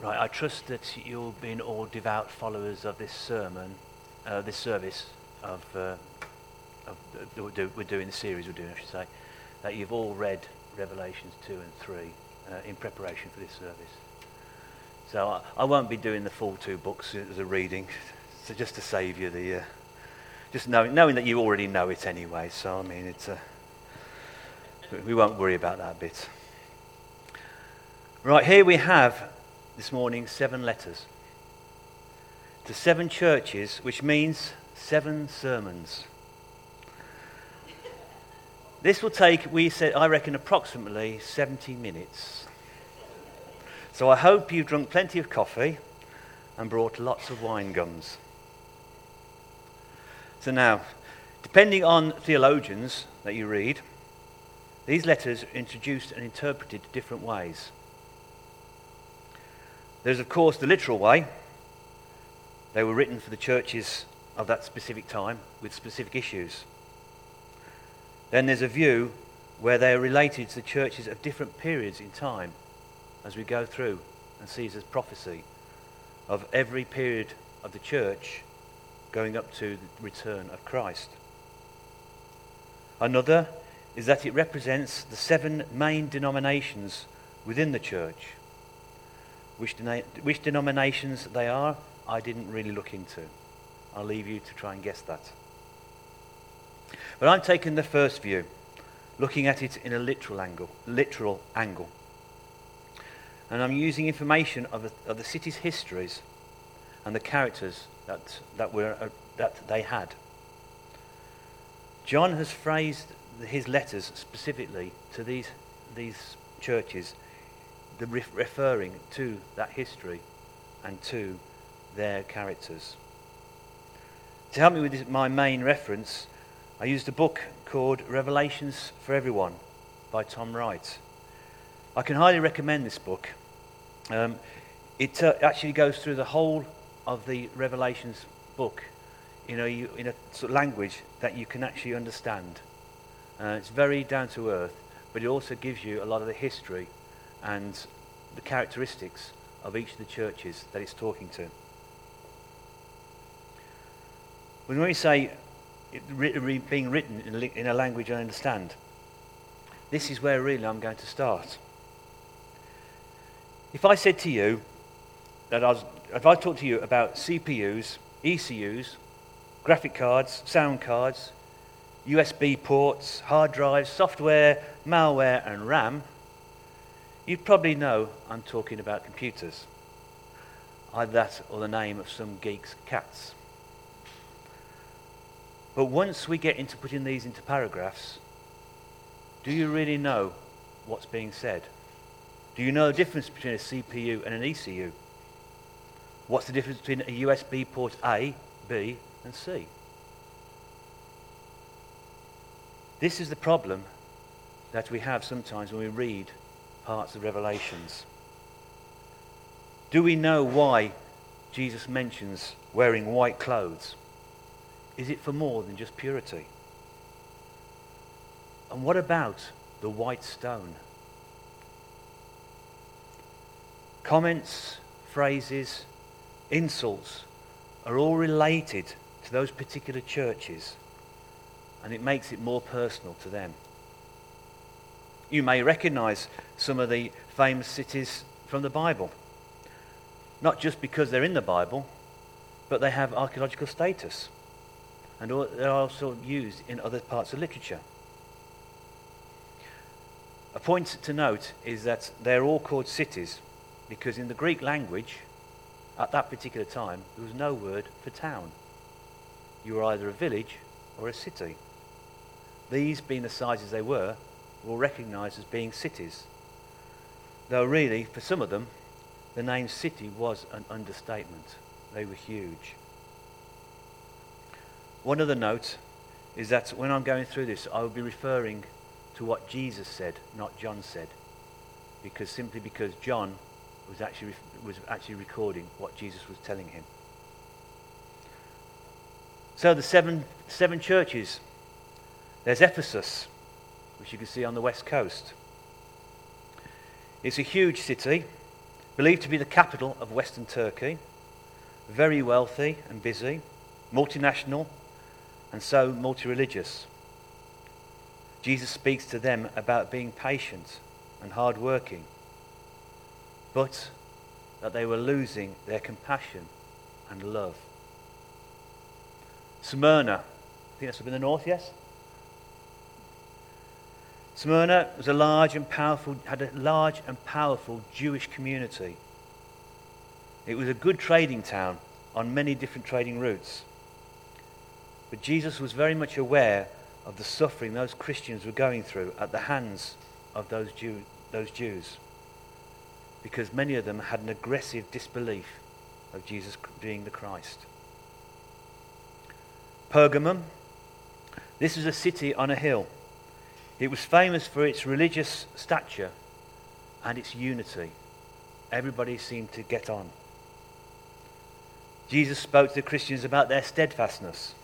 Right, I trust that you've been all devout followers of this sermon, uh, this service of, uh, of that we're, we're doing, the series we're doing, I should say, that you've all read Revelations 2 and 3 uh, in preparation for this service. So I, I, won't be doing the full two books as a reading, so just to save you the, uh, just knowing, knowing that you already know it anyway. So I mean, it's, uh, we won't worry about that bit. Right, here we have this morning seven letters to seven churches, which means seven sermons. This will take, we said, I reckon, approximately 70 minutes. So I hope you've drunk plenty of coffee and brought lots of wine gums. So now, depending on theologians that you read, these letters are introduced and interpreted different ways. There's, of course, the literal way. They were written for the churches of that specific time with specific issues. Then there's a view where they are related to the churches of different periods in time as we go through and as prophecy of every period of the church going up to the return of Christ. Another is that it represents the seven main denominations within the church which, which denominations they are, I didn't really look into. I'll leave you to try and guess that. But I'm taking the first view, looking at it in a literal angle, literal angle. And I'm using information of the, of the city's histories and the characters that, that, were, uh, that they had. John has phrased his letters specifically to these, these churches the referring to that history and to their characters. To help me with this, my main reference, I used a book called Revelations for Everyone by Tom Wright. I can highly recommend this book. Um, it uh, actually goes through the whole of the Revelations book in a, in a sort of language that you can actually understand. Uh, it's very down to earth, but it also gives you a lot of the history and the characteristics of each of the churches that it's talking to. When we say it being written in a language I understand, this is where really I'm going to start. If I said to you that I was, if I talked to you about CPUs, ECUs, graphic cards, sound cards, USB ports, hard drives, software, malware, and RAM, you probably know I'm talking about computers. Either that or the name of some geek's cats. But once we get into putting these into paragraphs, do you really know what's being said? Do you know the difference between a CPU and an ECU? What's the difference between a USB port A, B, and C? This is the problem that we have sometimes when we read parts of Revelations. Do we know why Jesus mentions wearing white clothes? Is it for more than just purity? And what about the white stone? Comments, phrases, insults are all related to those particular churches, and it makes it more personal to them. You may recognize some of the famous cities from the Bible. Not just because they're in the Bible, but they have archaeological status. And they're also used in other parts of literature. A point to note is that they're all called cities because in the Greek language, at that particular time, there was no word for town. You were either a village or a city. These, being the sizes they were, were recognized as being cities. Though, really, for some of them, the name city was an understatement. They were huge. One other note is that when I'm going through this, I will be referring to what Jesus said, not John said. Because simply because John was actually, was actually recording what Jesus was telling him. So the seven, seven churches. There's Ephesus, which you can see on the west coast. It's a huge city, believed to be the capital of Western Turkey, very wealthy and busy, multinational, and so multi religious. Jesus speaks to them about being patient and hard working, but that they were losing their compassion and love. Smyrna, I think that's up in the north, yes? Smyrna was a large and powerful, had a large and powerful Jewish community. It was a good trading town on many different trading routes. But Jesus was very much aware of the suffering those Christians were going through at the hands of those, Jew, those Jews. Because many of them had an aggressive disbelief of Jesus being the Christ. Pergamum, this was a city on a hill. It was famous for its religious stature and its unity. Everybody seemed to get on. Jesus spoke to the Christians about their steadfastness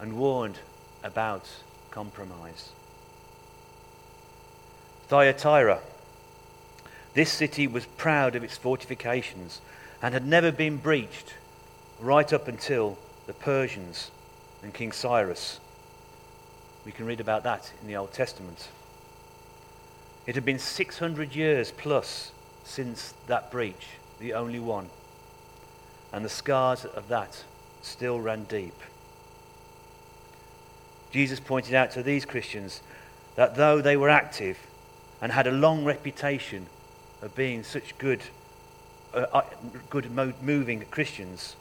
and warned about compromise. Thyatira. This city was proud of its fortifications and had never been breached right up until the Persians and King Cyrus. We can read about that in the Old Testament. It had been 600 years plus since that breach, the only one. And the scars of that still ran deep. Jesus pointed out to these Christians that though they were active and had a long reputation of being such good, uh, uh good moving Christians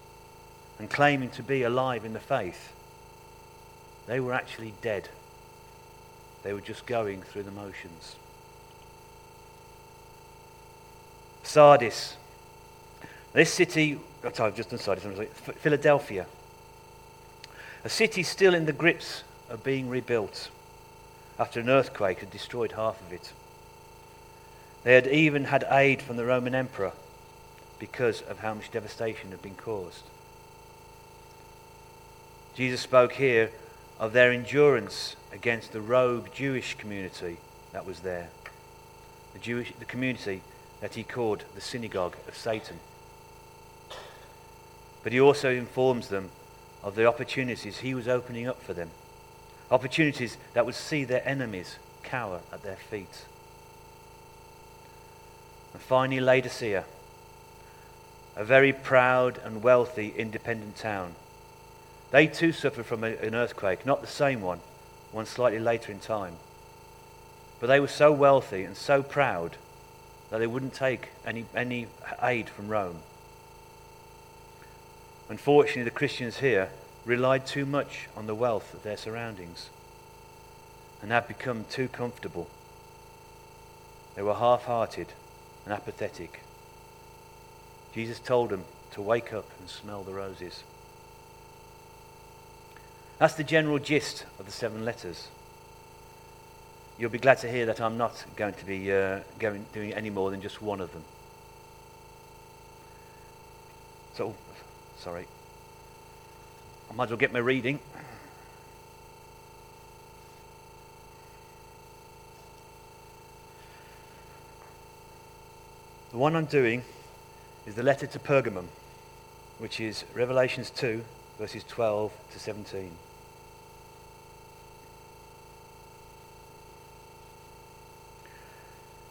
and claiming to be alive in the faith, they were actually dead. They were just going through the motions. Sardis. This city, sorry, I've just done Sardis, Philadelphia. A city still in the grips of being rebuilt after an earthquake had destroyed half of it. They had even had aid from the Roman emperor because of how much devastation had been caused. Jesus spoke here of their endurance against the rogue Jewish community that was there, the, Jewish, the community that he called the synagogue of Satan. But he also informs them of the opportunities he was opening up for them Opportunities that would see their enemies cower at their feet. And finally, Laodicea, a very proud and wealthy independent town. They too suffered from an earthquake, not the same one, one slightly later in time. But they were so wealthy and so proud that they wouldn't take any, any aid from Rome. Unfortunately, the Christians here relied too much on the wealth of their surroundings and had become too comfortable. They were half hearted and apathetic. Jesus told them to wake up and smell the roses. That's the general gist of the seven letters. You'll be glad to hear that I'm not going to be uh, going, doing any more than just one of them. So, sorry. I might as well get my reading. The one I'm doing is the letter to Pergamum, which is Revelations 2, verses 12 to 17.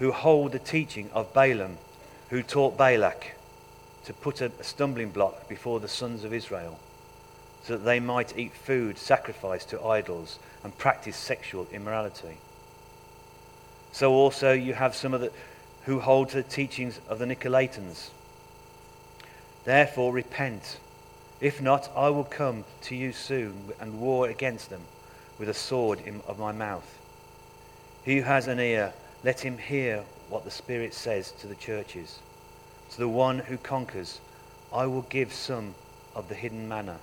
who hold the teaching of Balaam, who taught Balak to put a stumbling block before the sons of Israel so that they might eat food sacrificed to idols and practice sexual immorality. So also you have some of the who hold to the teachings of the Nicolaitans. Therefore repent. If not, I will come to you soon and war against them with a sword in, of my mouth. He who has an ear, let him hear what the Spirit says to the churches. to the one who conquers, I will give some of the hidden manna.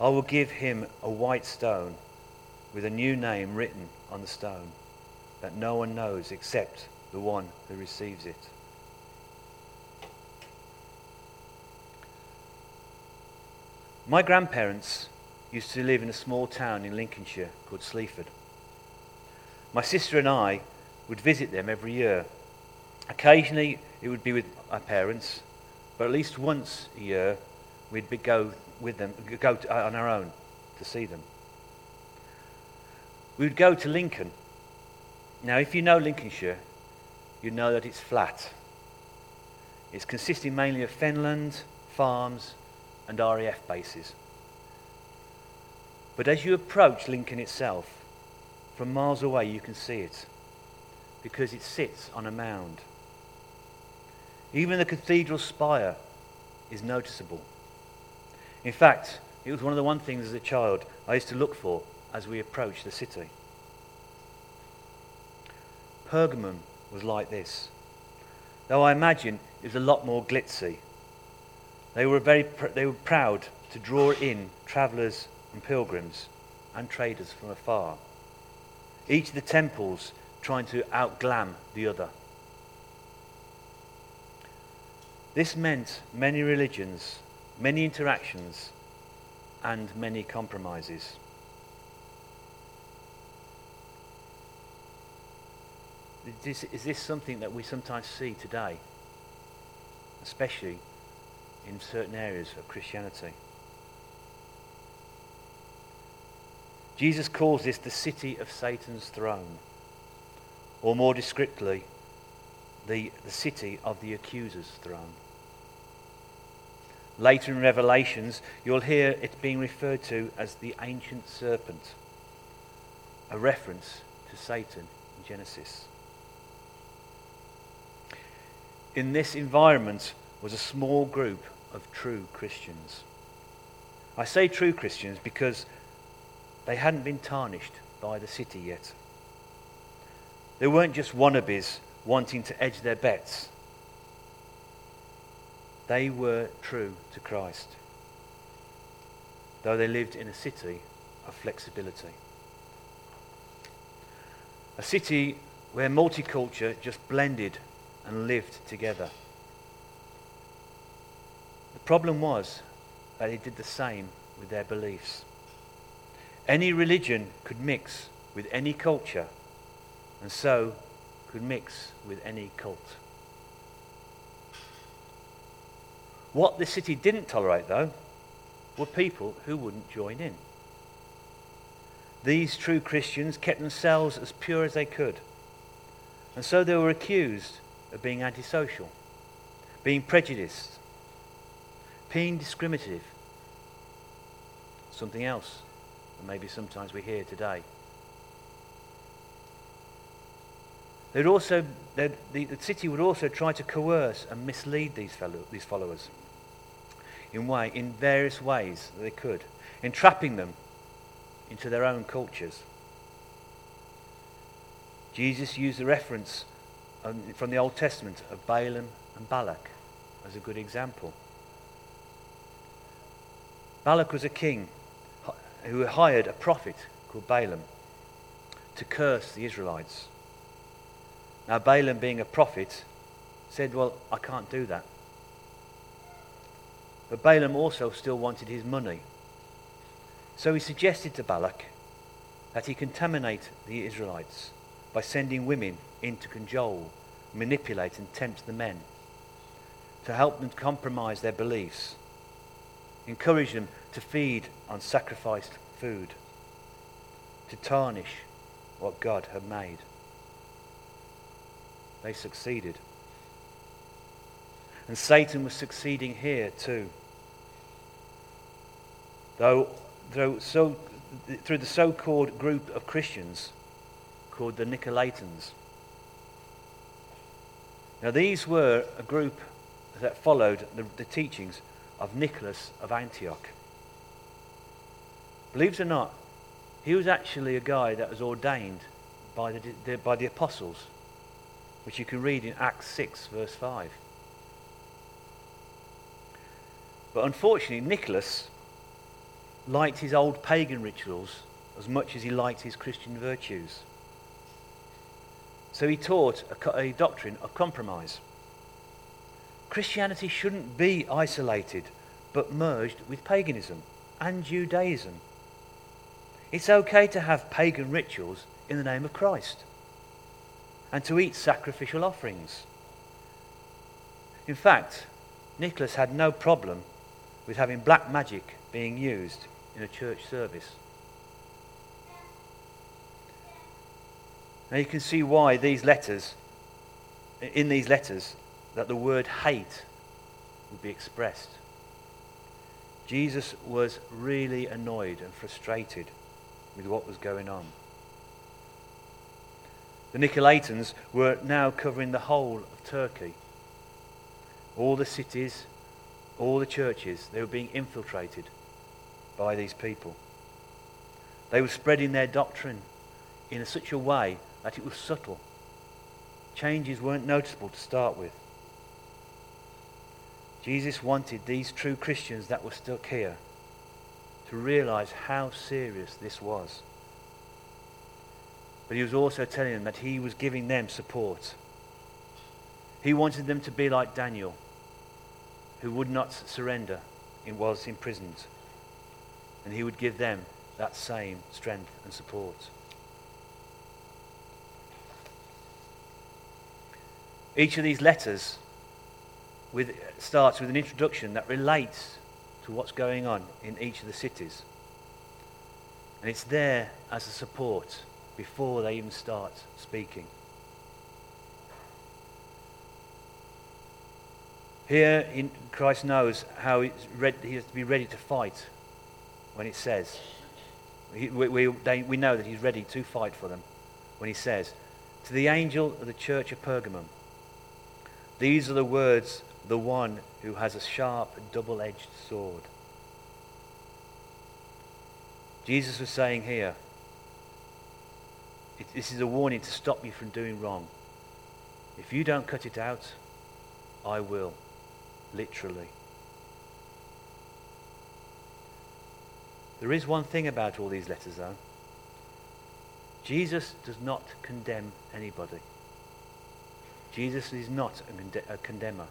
I will give him a white stone with a new name written on the stone that no one knows except the one who receives it. My grandparents used to live in a small town in Lincolnshire called Sleaford. My sister and I would visit them every year. Occasionally, it would be with our parents, but at least once a year, we'd go with them, go to, uh, on our own to see them. We would go to Lincoln. Now, if you know Lincolnshire, you know that it's flat. It's consisting mainly of fenland, farms, and RAF bases. But as you approach Lincoln itself, from miles away you can see it because it sits on a mound. Even the cathedral spire is noticeable. In fact, it was one of the one things as a child I used to look for as we approached the city. Pergamum was like this, though I imagine it was a lot more glitzy. They were, very pr- they were proud to draw in travellers and pilgrims and traders from afar. Each of the temples trying to outglam the other. This meant many religions, many interactions, and many compromises. Is this, is this something that we sometimes see today, especially in certain areas of Christianity? Jesus calls this the city of Satan's throne, or more descriptively, the, the city of the accuser's throne. Later in Revelations, you'll hear it being referred to as the ancient serpent, a reference to Satan in Genesis. In this environment was a small group of true Christians. I say true Christians because they hadn't been tarnished by the city yet. They weren't just wannabes wanting to edge their bets. They were true to Christ, though they lived in a city of flexibility. A city where multicultural just blended and lived together. The problem was that it did the same with their beliefs. Any religion could mix with any culture, and so could mix with any cult. What the city didn't tolerate, though, were people who wouldn't join in. These true Christians kept themselves as pure as they could, and so they were accused of being antisocial, being prejudiced, being discriminative, something else that maybe sometimes we hear today. They'd also, the, the city would also try to coerce and mislead these, fellow, these followers in, way, in various ways that they could, entrapping them into their own cultures. Jesus used the reference from the Old Testament of Balaam and Balak as a good example. Balak was a king who hired a prophet called Balaam to curse the Israelites. Now, Balaam, being a prophet, said, Well, I can't do that. But Balaam also still wanted his money. So he suggested to Balak that he contaminate the Israelites by sending women in to cajole, manipulate, and tempt the men to help them compromise their beliefs, encourage them to feed on sacrificed food, to tarnish what God had made. They succeeded. And Satan was succeeding here too. Though, though so, through the so called group of Christians called the Nicolaitans. Now, these were a group that followed the, the teachings of Nicholas of Antioch. Believe it or not, he was actually a guy that was ordained by the, the, by the apostles, which you can read in Acts 6, verse 5. But unfortunately, Nicholas liked his old pagan rituals as much as he liked his Christian virtues. So he taught a, a doctrine of compromise. Christianity shouldn't be isolated, but merged with paganism and Judaism. It's okay to have pagan rituals in the name of Christ and to eat sacrificial offerings. In fact, Nicholas had no problem with having black magic being used in a church service. Now you can see why these letters, in these letters, that the word hate would be expressed. Jesus was really annoyed and frustrated with what was going on. The Nicolaitans were now covering the whole of Turkey. All the cities, all the churches, they were being infiltrated by these people. They were spreading their doctrine in such a way that it was subtle. Changes weren't noticeable to start with. Jesus wanted these true Christians that were stuck here to realize how serious this was. But he was also telling them that he was giving them support. He wanted them to be like Daniel, who would not surrender and was imprisoned. And he would give them that same strength and support. Each of these letters with, starts with an introduction that relates to what's going on in each of the cities. And it's there as a support before they even start speaking. Here, in, Christ knows how he has to be ready to fight when it says. He, we, we, they, we know that he's ready to fight for them when he says, To the angel of the church of Pergamum, these are the words the one who has a sharp, double edged sword. Jesus was saying here, it, this is a warning to stop you from doing wrong. If you don't cut it out, I will, literally. There is one thing about all these letters, though. Jesus does not condemn anybody. Jesus is not a, conde- a condemner.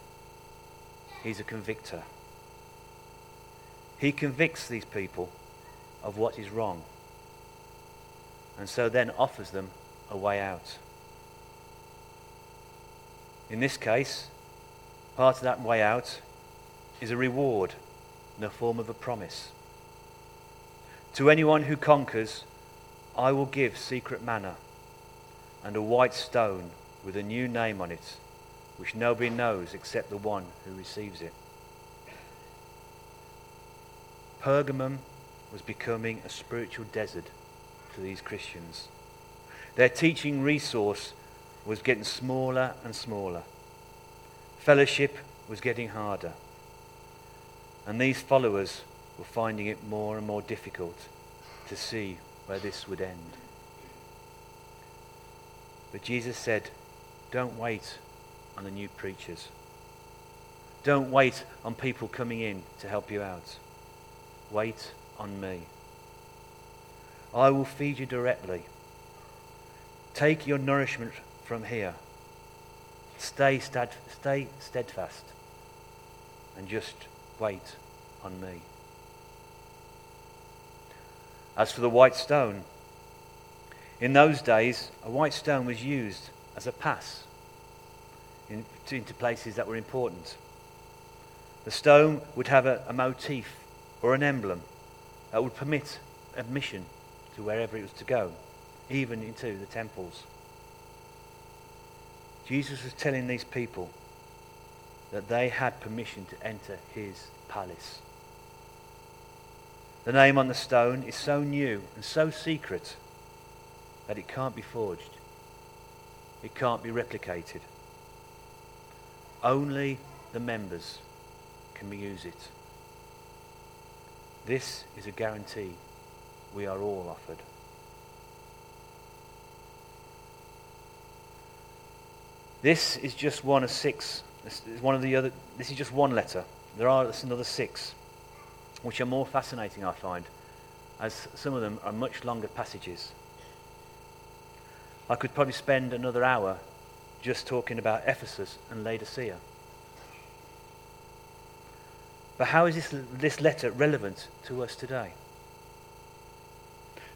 He's a convictor. He convicts these people of what is wrong and so then offers them a way out. In this case, part of that way out is a reward in the form of a promise. To anyone who conquers, I will give secret manna and a white stone with a new name on it which nobody knows except the one who receives it. Pergamum was becoming a spiritual desert to these Christians. Their teaching resource was getting smaller and smaller. Fellowship was getting harder. And these followers were finding it more and more difficult to see where this would end. But Jesus said, Don't wait on the new preachers. Don't wait on people coming in to help you out. Wait on me. I will feed you directly. Take your nourishment from here. Stay, stead, stay steadfast and just wait on me. As for the white stone, in those days, a white stone was used as a pass in, into places that were important. The stone would have a, a motif or an emblem that would permit admission to wherever it was to go, even into the temples. Jesus was telling these people that they had permission to enter his palace. The name on the stone is so new and so secret that it can't be forged. It can't be replicated. Only the members can use it. This is a guarantee we are all offered. This is just one of six. This is one of the other. This is just one letter there are another six, which are more fascinating, I find, as some of them are much longer passages. I could probably spend another hour just talking about Ephesus and Laodicea. But how is this, this letter relevant to us today?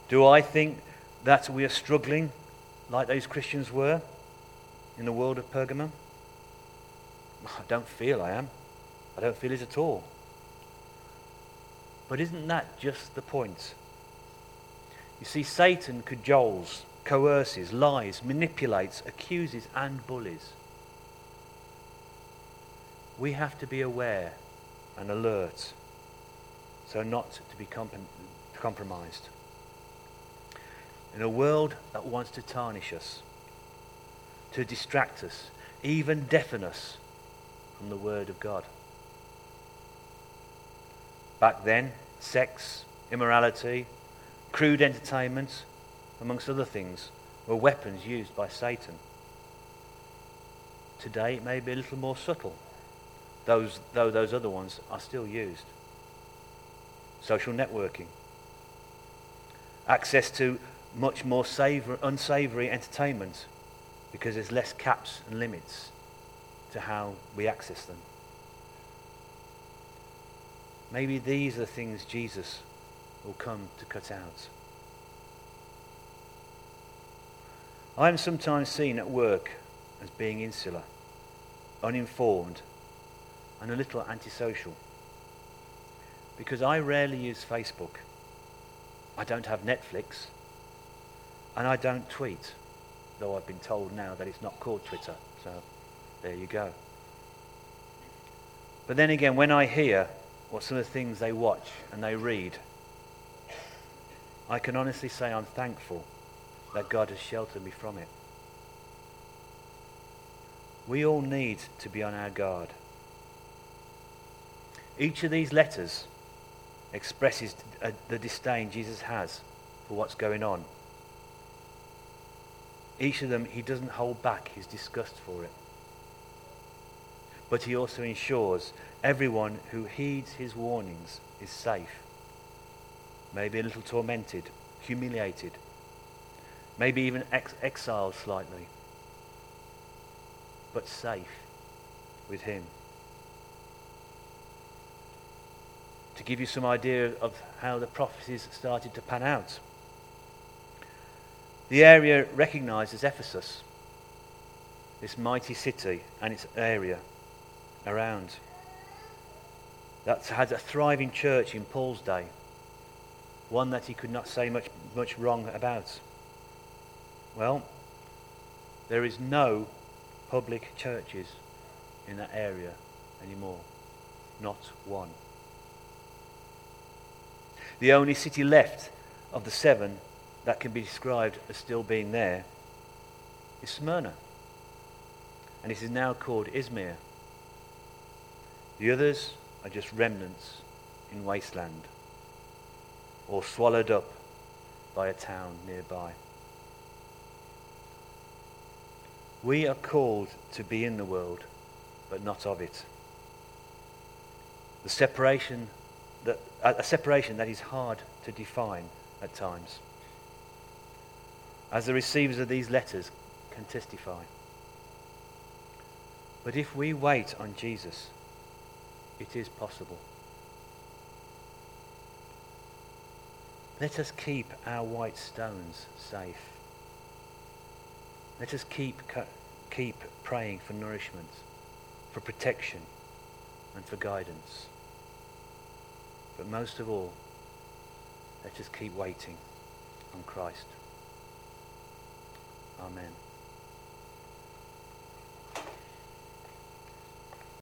Do I think that we are struggling like those Christians were in the world of Pergamum? I don't feel I am. I don't feel it at all. But isn't that just the point? You see, Satan cajoles, coerces, lies, manipulates, accuses, and bullies. We have to be aware and alert so not to be comp- compromised. In a world that wants to tarnish us, to distract us, even deafen us from the Word of God. Back then, sex, immorality, crude entertainment, amongst other things, were weapons used by Satan. Today it may be a little more subtle, those, though those other ones are still used. Social networking, access to much more savor, unsavory entertainment because there's less caps and limits to how we access them. Maybe these are the things Jesus will come to cut out. I am sometimes seen at work as being insular, uninformed, and a little antisocial. Because I rarely use Facebook. I don't have Netflix. And I don't tweet, though I've been told now that it's not called Twitter. So there you go. But then again, when I hear what some of the things they watch and they read, I can honestly say I'm thankful that God has sheltered me from it. We all need to be on our guard. Each of these letters expresses uh, the disdain Jesus has for what's going on. Each of them, he doesn't hold back his disgust for it. But he also ensures everyone who heeds his warnings is safe. Maybe a little tormented, humiliated, maybe even ex- exiled slightly, but safe with him. To give you some idea of how the prophecies started to pan out. The area recognized as Ephesus, this mighty city and its area around, that had a thriving church in Paul's day, one that he could not say much, much wrong about. Well, there is no public churches in that area anymore. Not one. The only city left of the seven that can be described as still being there is Smyrna. And it is now called Izmir. The others are just remnants in wasteland or swallowed up by a town nearby. We are called to be in the world, but not of it. The separation that, a separation that is hard to define at times as the receivers of these letters can testify. But if we wait on Jesus, it is possible. Let us keep our white stones safe. Let us keep, keep praying for nourishment, for protection, and for guidance. But most of all, let us keep waiting on Christ. Amen.